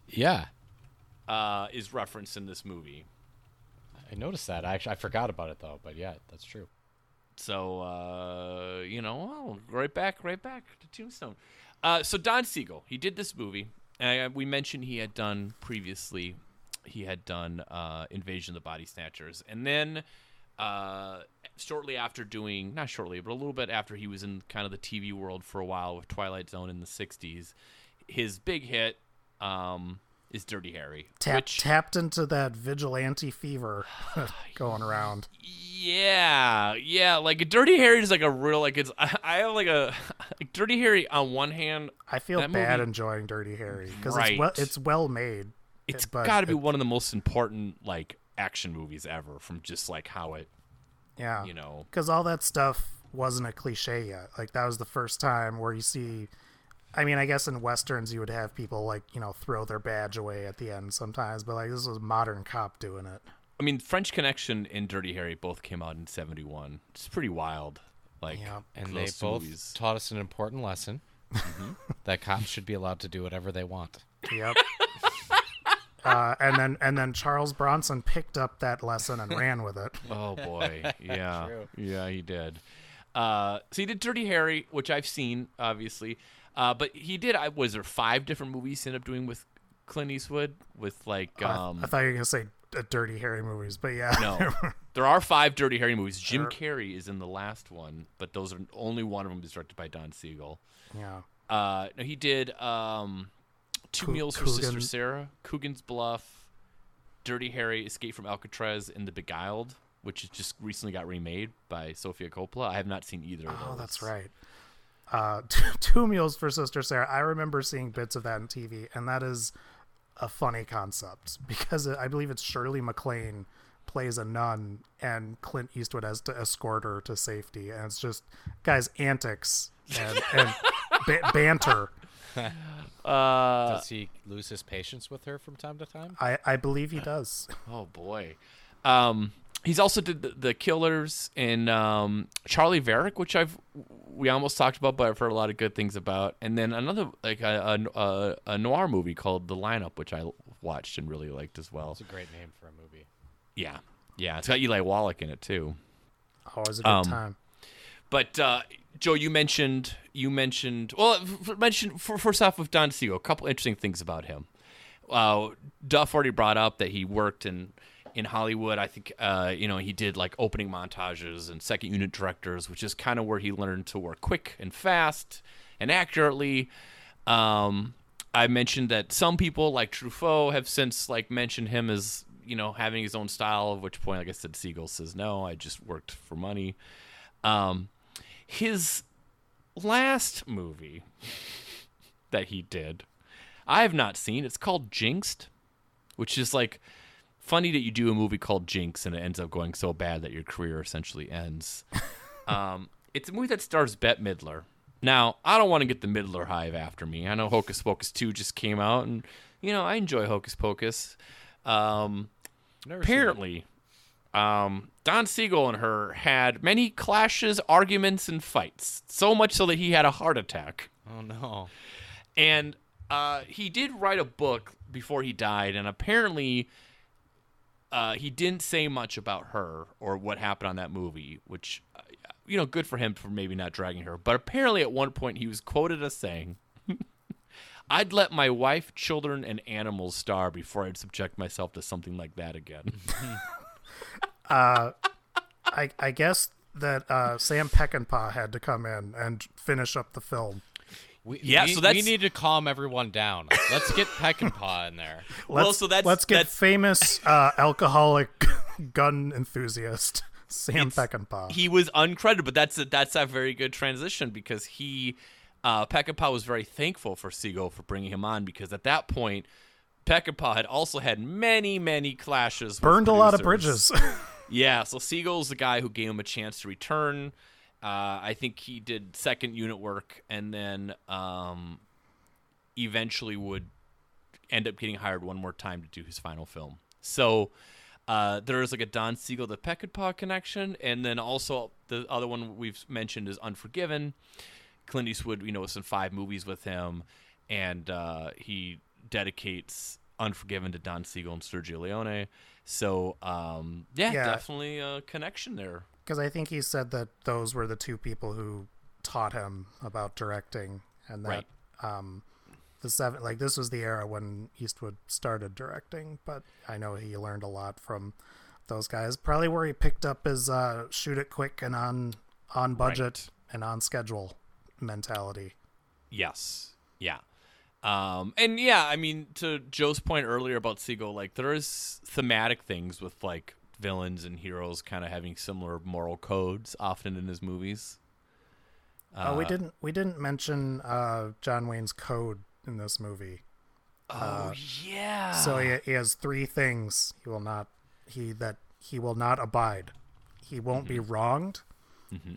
Yeah, uh, is referenced in this movie. I noticed that. I actually I forgot about it though, but yeah, that's true. So uh, you know, well, right back, right back to Tombstone. Uh, so Don Siegel, he did this movie. Uh, we mentioned he had done previously. He had done uh, Invasion of the Body Snatchers, and then uh, shortly after doing, not shortly, but a little bit after he was in kind of the TV world for a while with Twilight Zone in the '60s, his big hit um, is Dirty Harry, Tap, which tapped into that vigilante fever going around. Yeah, yeah. Like Dirty Harry is like a real like it's. I, I have like a like Dirty Harry on one hand, I feel bad movie- enjoying Dirty Harry because Right. it's well, it's well made. it's got to be it- one of the most important like action movies ever. From just like how it, Yeah, you know, because all that stuff wasn't a cliche yet. Like that was the first time where you see. I mean, I guess in westerns you would have people like you know throw their badge away at the end sometimes, but like this was modern cop doing it. I mean, French Connection and Dirty Harry both came out in '71. It's pretty wild. Like, Yeah. And they both movies. taught us an important lesson: that cops should be allowed to do whatever they want. Yep. uh, and then and then Charles Bronson picked up that lesson and ran with it. Oh boy, yeah, yeah, he did. Uh, so he did Dirty Harry, which I've seen, obviously. Uh, but he did. I was there five different movies he ended up doing with Clint Eastwood, with like um, I thought you were gonna say uh, Dirty Harry movies, but yeah, no, there are five Dirty Harry movies. Jim Carrey is in the last one, but those are only one of them is directed by Don Siegel. yeah. Uh, no, he did um, Two Coo- Meals for Sister Sara, Coogan's Bluff, Dirty Harry, Escape from Alcatraz, and The Beguiled, which just recently got remade by Sofia Coppola. I have not seen either. Oh, that's right. Uh, two, two meals for Sister Sara. I remember seeing bits of that on TV, and that is a funny concept because I believe it's Shirley MacLaine plays a nun, and Clint Eastwood has to escort her to safety, and it's just guys' antics and, and ba- banter. Uh, Does he lose his patience with her from time to time? I, I believe he does. oh boy. Um, he's also did the, the Killers and um, Charley Varrick, which I've we almost talked about, but I've heard a lot of good things about. And then another like a, a, a, a noir movie called The Lineup, which I watched and really liked as well. It's a great name for a movie. Yeah, yeah, it's got Eli Wallach in it too. Always a good Um, time. But uh, Joe, you mentioned you mentioned well, f- f- mentioned for, first off with Don Siegel, a couple interesting things about him. Uh, Duff already brought up that he worked in in Hollywood. I think uh, you know he did like opening montages and second unit directors, which is kind of where he learned to work quick and fast and accurately. Um, I mentioned that some people like Truffaut have since like mentioned him as you know having his own style. Of which point, like I said, Siegel says no. I just worked for money. Um, his last movie that he did, I have not seen. It's called Jinxed, which is like funny that you do a movie called Jinx and it ends up going so bad that your career essentially ends. um, it's a movie that stars Bette Midler. Now, I don't want to get the Midler hive after me. I know Hocus Pocus 2 just came out, and, you know, I enjoy Hocus Pocus. Um, Never seen it. apparently, um, Don Siegel and her had many clashes, arguments, and fights. So much so that he had a heart attack. Oh no. And uh, he did write a book before he died, and apparently, uh, he didn't say much about her or what happened on that movie, which, uh, you know, good for him for maybe not dragging her. But apparently, at one point, he was quoted as saying, I'd let my wife, children, and animals starve before I'd subject myself to something like that again. I, I guess that uh, Sam Peckinpah had to come in and finish up the film. We, Yeah, we, so that's- we need to calm everyone down. Let's get Peckinpah in there. Let's, Well, so that's- let's get that's- famous uh, alcoholic gun enthusiast Sam It's- Peckinpah. he was uncredited, but that's a, that's a very good transition because he uh, Peckinpah was very thankful for Siegel for bringing him on because at that point Peckinpah had also had many many clashes. with Burned a lot of bridges. Yeah, so Siegel's the guy who gave him a chance to return. Uh, I think he did second unit work and then um, eventually would end up getting hired one more time to do his final film. So uh, there's like a Don Siegel the Peckinpah connection, and then also the other one we've mentioned is Unforgiven. Clint Eastwood, you know, was in five movies with him, and uh, he dedicates Unforgiven to Don Siegel and Sergio Leone. So um, yeah, Yeah. definitely a connection there. Because I think he said that those were the two people who taught him about directing, and that Right. um, the seven like this was the era when Eastwood started directing. But I know he learned a lot from those guys. Probably where he picked up his uh, shoot it quick and on on budget and on schedule mentality. Yes. Yeah. Um, and yeah, I mean, to Joe's point earlier about Siegel, like there is thematic things with like villains and heroes kind of having similar moral codes often in his movies. Uh, we didn't we didn't mention uh, John Wayne's code in this movie. Oh yeah. So he, he has three things he will not he that he will not abide. He won't be wronged,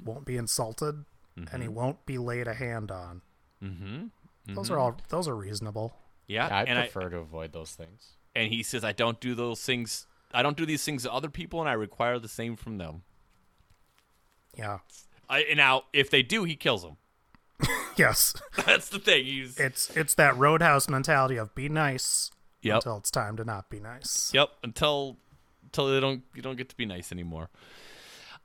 won't be insulted, and he won't be laid a hand on. mm-hmm. Those are all those are reasonable. Yeah, I and prefer to avoid those things. And he says I don't do those things. I don't do these things to other people, and I require the same from them. Yeah. I, and now, if they do, he kills them. Yes. That's the thing. He's It's it's that roadhouse mentality of be nice yep. until it's time to not be nice. Yep, until until they don't you don't get to be nice anymore.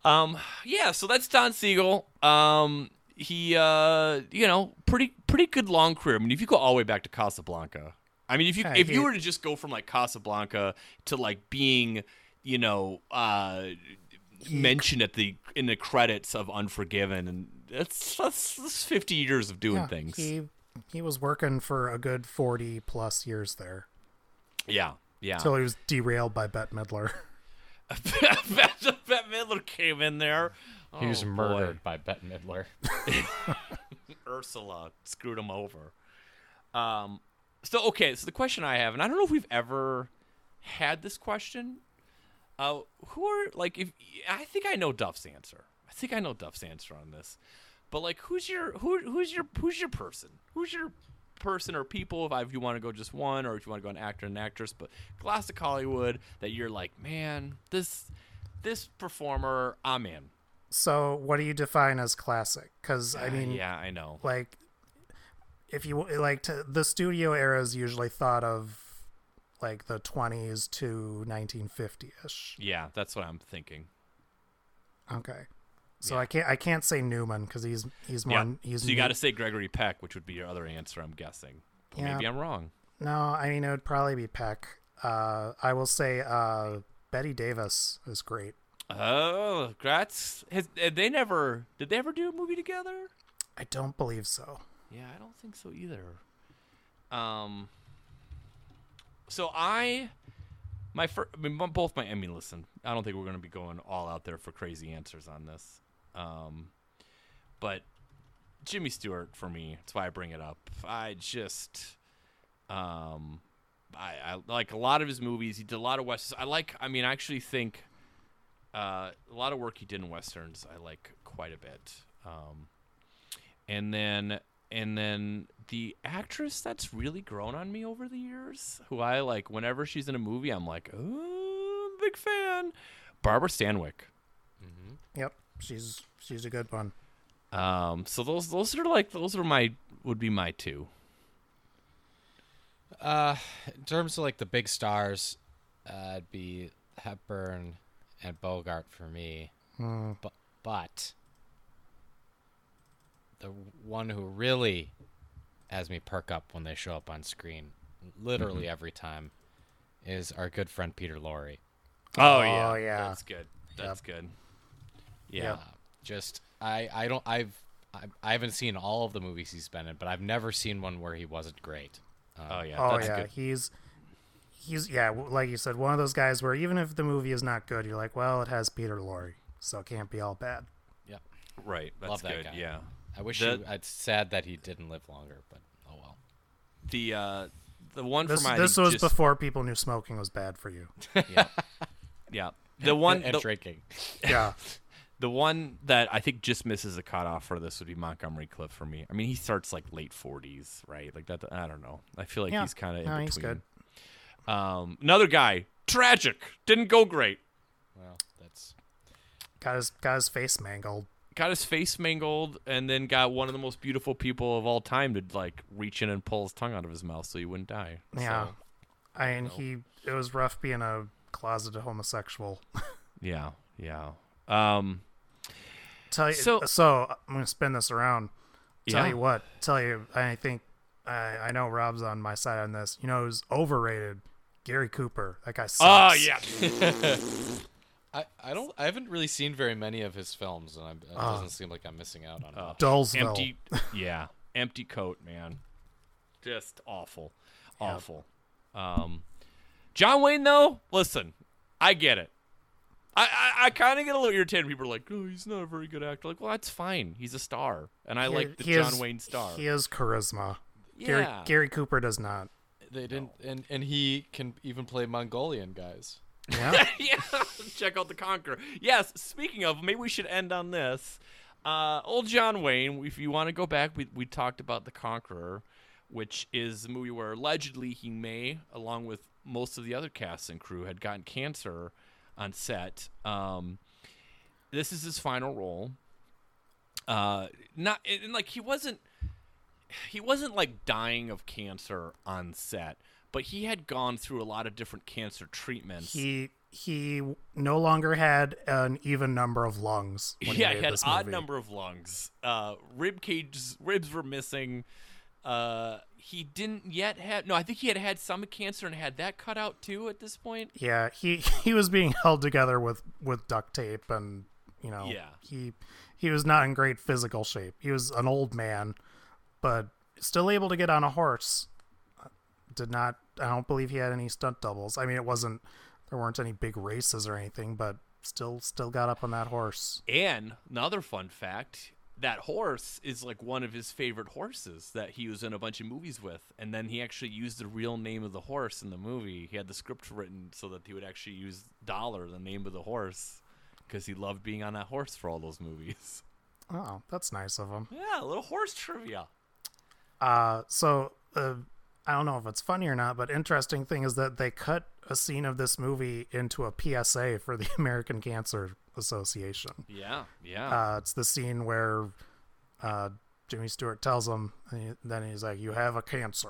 Um yeah, so that's Don Siegel. Um he uh you know, pretty pretty good long career. I mean, if you go all the way back to Casablanca. I mean, if you Yeah, if he- you were to just go from like Casablanca to like being, you know, uh mentioned at the in the credits of Unforgiven and that's that's, that's 50 years of doing Yeah, things. He he was working for a good forty plus years there yeah. Yeah. until he was derailed by Bette Midler. Bette Midler came in there. He was Oh, boy. murdered by Bette Midler. Ursula screwed him over. Um, so okay, so the question I have, and I don't know if we've ever had this question. Uh, who are like if I think I know Duff's answer. I think I know Duff's answer on this, but like who's your who who's your who's your person? Who's your person or people if, I, if you want to go just one or if you want to go an actor and actress but classic hollywood that you're like man this this performer i'm in So, what do you define as classic? Because I Uh, mean, yeah i know like, if you like, to, the studio era is usually thought of like the 20s to 1950 ish. yeah that's what i'm thinking Okay, so Yeah. I can't I can't say Newman because he's he's more Yeah. he's so you got to say Gregory Peck, which would be your other answer, I'm guessing. But Yeah. Maybe I'm wrong. no. I mean, it would probably be Peck. Uh, I will say uh, Bette Davis is great. Oh, Gratz. Has, they never did they ever do a movie together? I don't believe so. Yeah, I don't think so either. Um. So I, my first, I mean, both my. I mean, listen, I don't think we're gonna be going all out there for crazy answers on this. Um, but Jimmy Stewart for me, that's why I bring it up. I just, um, I, I like a lot of his movies. He did a lot of westerns. I like. I mean, I actually think, uh, a lot of work he did in westerns. I like quite a bit. Um, and then and then the actress that's really grown on me over the years, who I like whenever she's in a movie, I'm like, oh, I'm a big fan. Barbara Stanwyck. Yep, she's she's a good one. Um, so those those are like those are my would be my two. Uh, in terms of like the big stars, uh, it'd be Hepburn and Bogart for me. But but the one who really has me perk up when they show up on screen, literally every time, is our good friend Peter Lorre. Oh, yeah. yeah. that's good. That's good. Yeah. Yep. Uh, just I I don't I've I, I haven't seen all of the movies he's been in, but I've never seen one where he wasn't great. Oh yeah, oh that's yeah, good. he's he's yeah, like you said, one of those guys where even if the movie is not good, you're like, well, it has Peter Lorre, so it can't be all bad. Yep. Right, that's Love that good. guy. Yeah. I wish The- he, it's sad that he didn't live longer, but oh well. The uh, the one This from I this was just, before people knew smoking was bad for you. yeah, yeah. The one and the, drinking. Yeah, the one that I think just misses the cutoff for this would be Montgomery Clift for me. I mean, he starts like late forties, right? Like that. I don't know. I feel like Yeah. he's kind of in No, between. he's good. Um, another guy, tragic, didn't go great. Well, that's got his got his face mangled. Got his face mangled, and then got one of the most beautiful people of all time to like reach in and pull his tongue out of his mouth so he wouldn't die. Yeah, So, I mean he it was rough being a closeted homosexual. yeah, yeah. Um, Tell you So- so, I'm gonna spin this around. Tell Yeah. you what, tell you I think I I know Rob's on my side on this. You know who's overrated? Gary Cooper. That guy sucks. oh yeah. I, I don't I haven't really seen very many of his films, and I'm, it Ah. doesn't seem like I'm missing out on much. Dullsville. empty yeah empty coat man just awful awful um john wayne though listen i get it i i, I kind of get a little irritated people are like oh he's not a very good actor like well that's fine he's a star and i He- like the he john has- wayne star He has charisma. Gary yeah Gary Cooper does not. They didn't, and and he can even play Mongolian guys. Yeah. yeah, check out the Conqueror. Yes, speaking of, maybe we should end on this. Uh, old John Wayne, if you want to go back, we, we talked about The Conqueror, which is a movie where allegedly he may, along with most of the other cast and crew, had gotten cancer on set. Um, this is his final role. Uh, not and, and, like he wasn't he wasn't like dying of cancer on set, but he had gone through a lot of different cancer treatments. he he no longer had an even number of lungs. Yeah, he he had odd number of lungs. Uh, rib cages, ribs were missing. Uh, he didn't yet have. No, I think he had had some cancer and had that cut out too at this point. Yeah, he he was being held together with with duct tape and you know Yeah. he he was not in great physical shape. He was an old man, but still able to get on a horse. Did not I don't believe he had any stunt doubles. I mean it wasn't there weren't any big races or anything, but still still got up on that horse. And another fun fact: that horse is like one of his favorite horses that he was in a bunch of movies with. And then he actually used the real name of the horse in the movie. He had the script written so that he would actually use Dollar, the name of the horse, because he loved being on that horse for all those movies. Oh, that's nice of him. Yeah, a little horse trivia. Uh, so uh, I don't know if it's funny or not, but interesting thing is that they cut a scene of this movie into a PSA for the American Cancer Association. Yeah, yeah. Uh, it's the scene where uh, Jimmy Stewart tells him, and he- then he's like, "You have a cancer."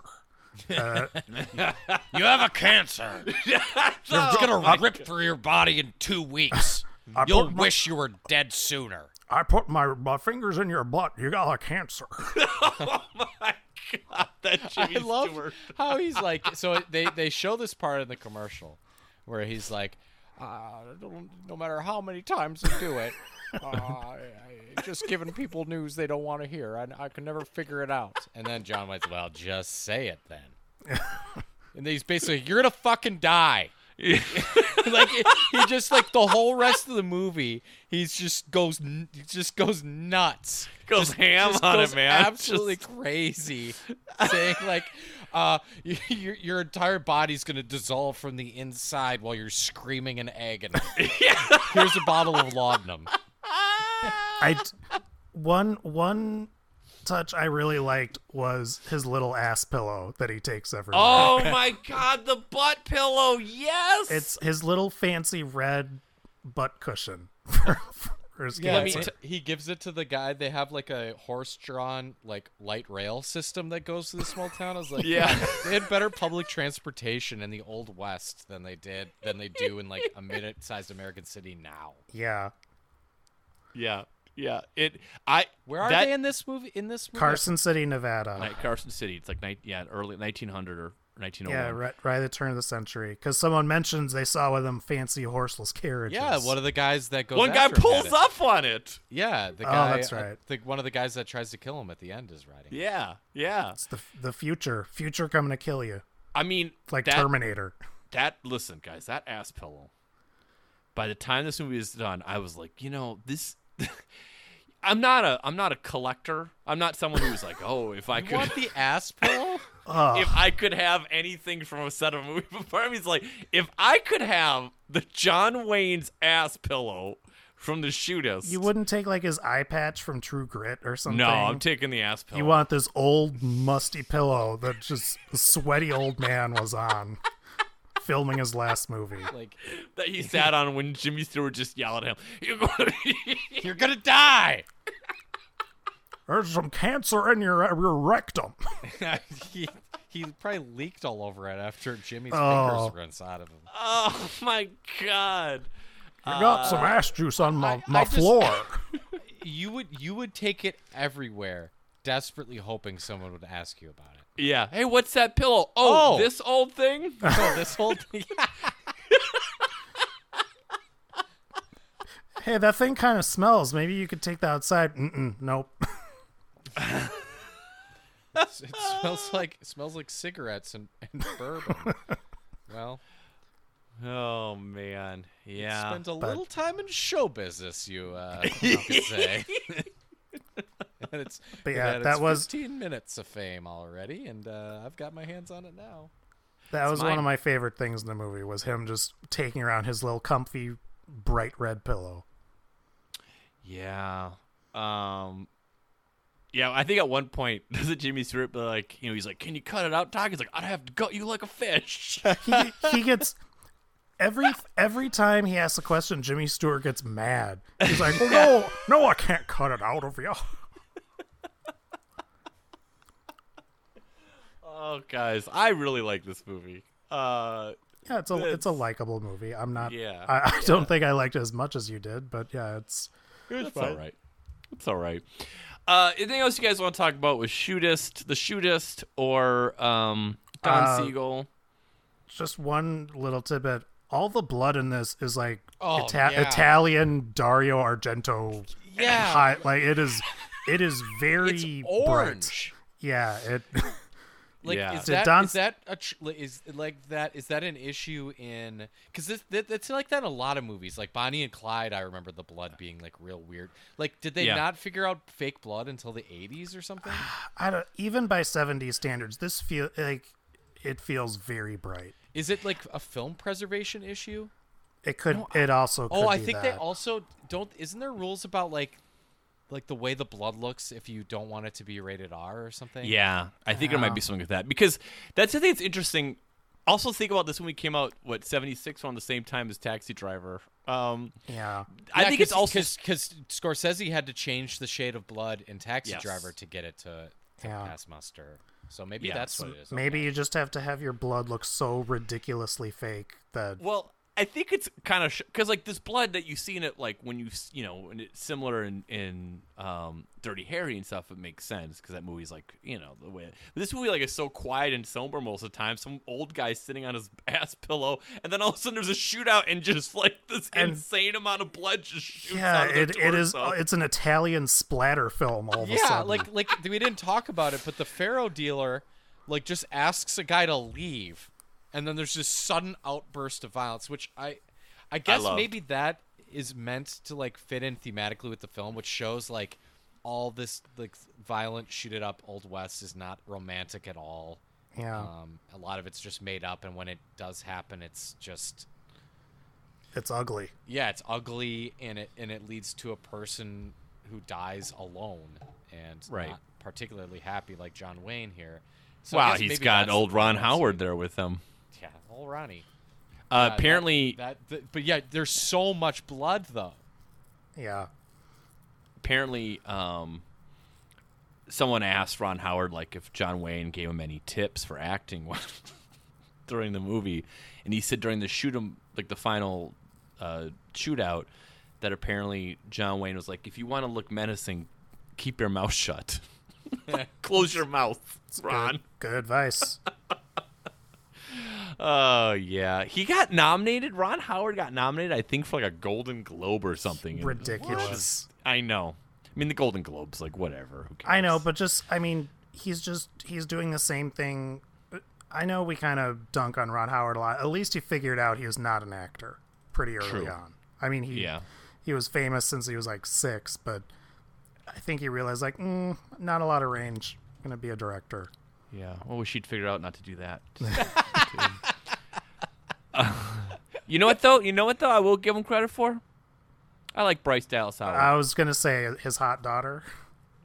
Uh, You have a cancer. It's gonna rip through your body in two weeks. You'll my- wish you were dead sooner. I put my my fingers in your butt. You got a cancer. oh my god, that Jimmy I love Stewart. how he's like. So they they show this part in the commercial where he's like, uh, no, no matter how many times they do it, uh, I, I, just giving people news they don't want to hear. I, I can never figure it out. And then John Wayne's, well, just say it then. and he's basically, you're gonna fucking die. like he just like the whole rest of the movie, he's just goes he just goes nuts. Goes ham just on goes it, man. Absolutely crazy. saying like, uh, your your entire body's gonna dissolve from the inside while you're screaming in agony. Here's a bottle of laudanum. I d- one one touch I really liked was his little ass pillow that he takes everywhere. Oh my god, the butt pillow. Yes. It's his little fancy red butt cushion for, for his Yeah, cancer. t- he gives it to the guy. They have like a horse-drawn like light rail system that goes to the small town. I was like, Yeah. they had better public transportation in the old west than they did than they do in like a minute-sized American city now. yeah, yeah. Yeah. It I Where are that, they in this movie? In this movie? Carson City, Nevada. Like Carson City. It's like night yeah, early 1900 or 1901. Yeah, right, right at the turn of the century. Because someone mentions they saw one of them fancy horseless carriages. Yeah, one of the guys that goes. One guy after him had pulls up on it. Yeah, the guy. Oh, guy. that's uh, right. the, one of the guys that tries to kill him at the end is riding. Yeah, yeah. It's the the future. Future coming to kill you, I mean, like that, Terminator. that listen, guys, that ass pillow. By the time this movie is done, I was like, you know, this. I'm not a I'm not a collector. I'm not someone who's like, oh, if I You could want the ass pillow? If I could have anything from a set of movie before me, it's like if I could have the John Wayne's ass pillow from the shootist. you wouldn't take like his eye patch from True Grit or something. no, I'm taking the ass pillow. You want this old musty pillow that just the sweaty old man was on, filming his last movie. like that he sat on when Jimmy Stewart just yelled at him. You're gonna you're gonna die. There's some cancer in your your rectum. he he probably leaked all over it after Jimmy's Oh. fingers were inside of him. oh my god. You got some uh, ass juice on my, I- my I just- floor. You would you would take it everywhere, desperately hoping someone would ask you about it. Yeah. Hey, what's that pillow? Oh, Oh. this old thing? So this whole thing, hey, that thing kind of smells. Maybe you could take that outside. Mm-mm, nope. it smells like it smells like cigarettes and, and bourbon. Well, Oh man. Yeah. spent a little time in show business, you uh, you could say. and it's But yeah, had that was- 15 minutes of fame already, and uh, I've got my hands on it now. That was one of my favorite things in the movie was him just taking around his little comfy bright red pillow. Yeah. Um Yeah, I think at one point doesn't Jimmy Stewart be like, you know, he's like, Can you cut it out, Doc? He's like, I'd have to gut you like a fish. He he gets every every time he asks a question, Jimmy Stewart gets mad. He's like, oh, "No, no, I can't cut it out of you." Oh guys, I really like this movie. Uh Yeah, it's a it's a likable movie. I'm not. Yeah. I, I don't think I liked it as much as you did, but yeah, it's It's all right. It's all right. Uh, anything else you guys want to talk about with Shootist, the Shootist, or um, Don Uh, Siegel? just one little tidbit. All the blood in this is like Oh, Ita- yeah. Italian Dario Argento. Yeah. high, like it is. It is very It's bright. orange. Yeah, it. Like Yeah. is Did that Don- is that a tr- is like that is that an issue in because this that, that's like that in a lot of movies like Bonnie and Clyde I remember the blood being like real weird like did they Yeah. not figure out fake blood until the 80s or something I don't. Even by '70s standards, this feel like it feels very bright. is it like a film preservation issue It could. it also. Oh, could oh I be think they also don't isn't there rules about like like the way the blood looks if you don't want it to be rated R or something Yeah, I think there might be something with that because that's the thing that's interesting. Also, think about this when we came out, what seventy six around the same time as Taxi Driver. Um, Yeah. I think it's also because Scorsese had to change the shade of blood in Taxi Yes. Driver to get it to, to Yeah. pass muster. So maybe Yeah, that's so what it is. Maybe you just have to have your blood look so ridiculously fake that Well, I think it's kind of because like this blood that you see in it, like when you s- you know, and it's similar in in um, Dirty Harry and stuff. It makes sense because that movie's like you know the way but this movie like is so quiet and somber most of the time. Some old guy sitting on his ass pillow, and then all of a sudden there's a shootout and just like this And- insane amount of blood just shoots yeah, out of their it, it is. torso. It's an Italian splatter film. All of a yeah, sudden. like like we didn't talk about it, but the faro dealer like just asks a guy to leave, and then there's this sudden outburst of violence, which I I guess loved. maybe that is meant to like fit in thematically with the film, which shows like all this like violent shoot it up old west is not romantic at all. yeah, Um, a lot of it's just made up, and when it does happen, it's just it's ugly. yeah, it's ugly, and it and it leads to a person who dies alone and Right. not particularly happy, like John Wayne here. So wow, he's got old Ron. Howard there with him. Yeah, old Ronnie. Uh, Yeah, that- apparently, that, th- but yeah, there's so much blood though. Yeah, apparently um someone asked Ron Howard like if John Wayne gave him any tips for acting during the movie and he said during the shoot 'em like the final uh shootout that apparently John Wayne was like if you want to look menacing keep your mouth shut close your mouth Ron good, good advice. Oh yeah, he got nominated. Ron Howard got nominated, I think, for like a Golden Globe or something. Ridiculous. I know. I mean, the Golden Globes, like whatever. Who cares? I know, but just I mean, he's just he's doing the same thing. I know we kind of dunk on Ron Howard a lot. At least he figured out he was not an actor pretty early True. on. I mean, he Yeah. he was famous since he was like six, but I think he realized like mm, not a lot of range. I'm gonna be a director. Yeah. Well, we should figure out not to do that. you know what though? You know what though? I will give him credit for. I like Bryce Dallas Howard. I was gonna say his hot daughter.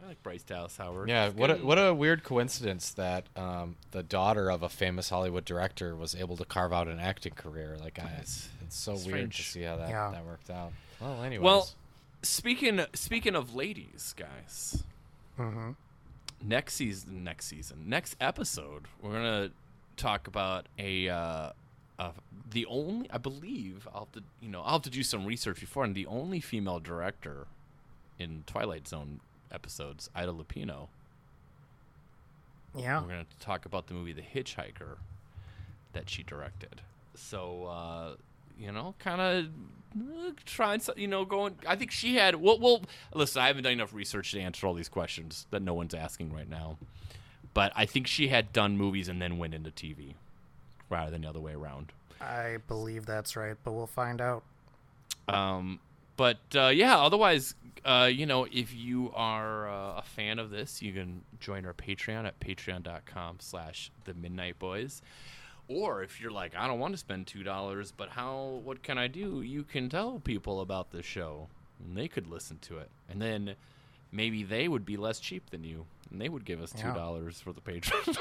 I like Bryce Dallas Howard. Yeah, He's what a, what a weird coincidence that um, the daughter of a famous Hollywood director was able to carve out an acting career. Like, I, it's, it's so weird to see how that, Yeah. that worked out. Well, anyways. Well, speaking speaking of ladies, guys. Mhm. Next season, next season, next episode, we're gonna talk about a, uh, uh, the only I believe I'll have to you know I'll have to do some research before, and the only female director in Twilight Zone episodes, Ida Lupino. Yeah, We're gonna talk about the movie The Hitchhiker that she directed. So uh, you know, kind of trying some, you know, going. I think she had. Well, well, listen, I haven't done enough research to answer all these questions that no one's asking right now. But I think she had done movies and then went into TV, rather than the other way around. I believe that's right, but we'll find out. Um, but uh, yeah, otherwise, uh, you know, if you are uh, a fan of this, you can join our Patreon at patreon.com slash the Midnight Boys. Or if you're like, I don't want to spend two dollars, but how? What can I do? You can tell people about the show, and they could listen to it, and then maybe they would be less cheap than you, and they would give us two Yeah. dollars for the Patreon.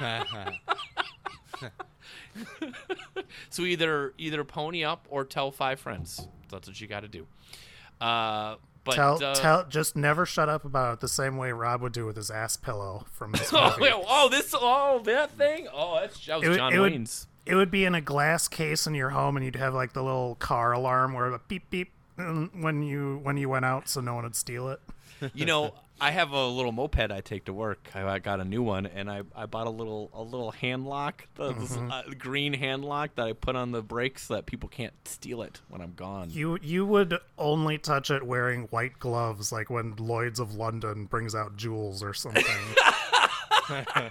so either either pony up or tell five friends. That's what you got to do. Uh, but tell, uh, tell, just never shut up about it the same way Rob would do with his ass pillow from this movie. oh, oh, this, oh, that thing. Oh, that's that was It John it would- Wayne's. it would be in a glass case in your home, and you'd have like the little car alarm where it beep beep mm, when you when you went out, so no one would steal it. you know, I have a little moped I take to work. I, I got a new one, and I, I bought a little a little hand lock, the Mm-hmm. uh, green hand lock that I put on the brakes so that people can't steal it when I'm gone. You you would only touch it wearing white gloves, like when Lloyd's of London brings out jewels or something.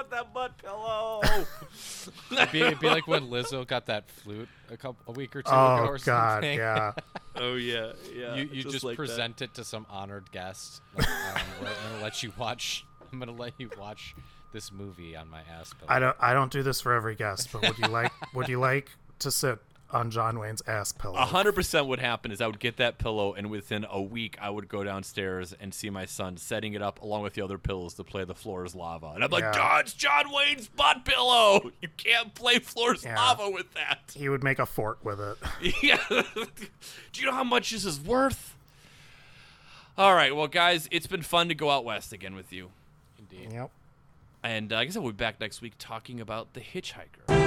I want that butt pillow. it'd, be, it'd be like when Lizzo got that flute a couple a week or two ago oh or God, something. yeah. oh yeah, yeah. you you just, like that. present it to some honored guest. Like, um, I'm gonna let you watch. I'm gonna let you watch this movie on my ass. pillow. I don't I don't do this for every guest, but would you like would you like to sit on John Wayne's ass pillow? A hundred percent what happened is I would get that pillow, and within a week, I would go downstairs and see my son setting it up along with the other pillows to play "The Floor Is Lava," and I'm like, Yeah. "God, it's John Wayne's butt pillow. You can't play "Floor Is Yeah. Lava" with that." He would make a fort with it. yeah. Do you know how much this is worth? All right, well, guys, it's been fun to go out west again with you, Indeed. Yep. and uh, I guess I'll be back next week talking about the Hitchhiker.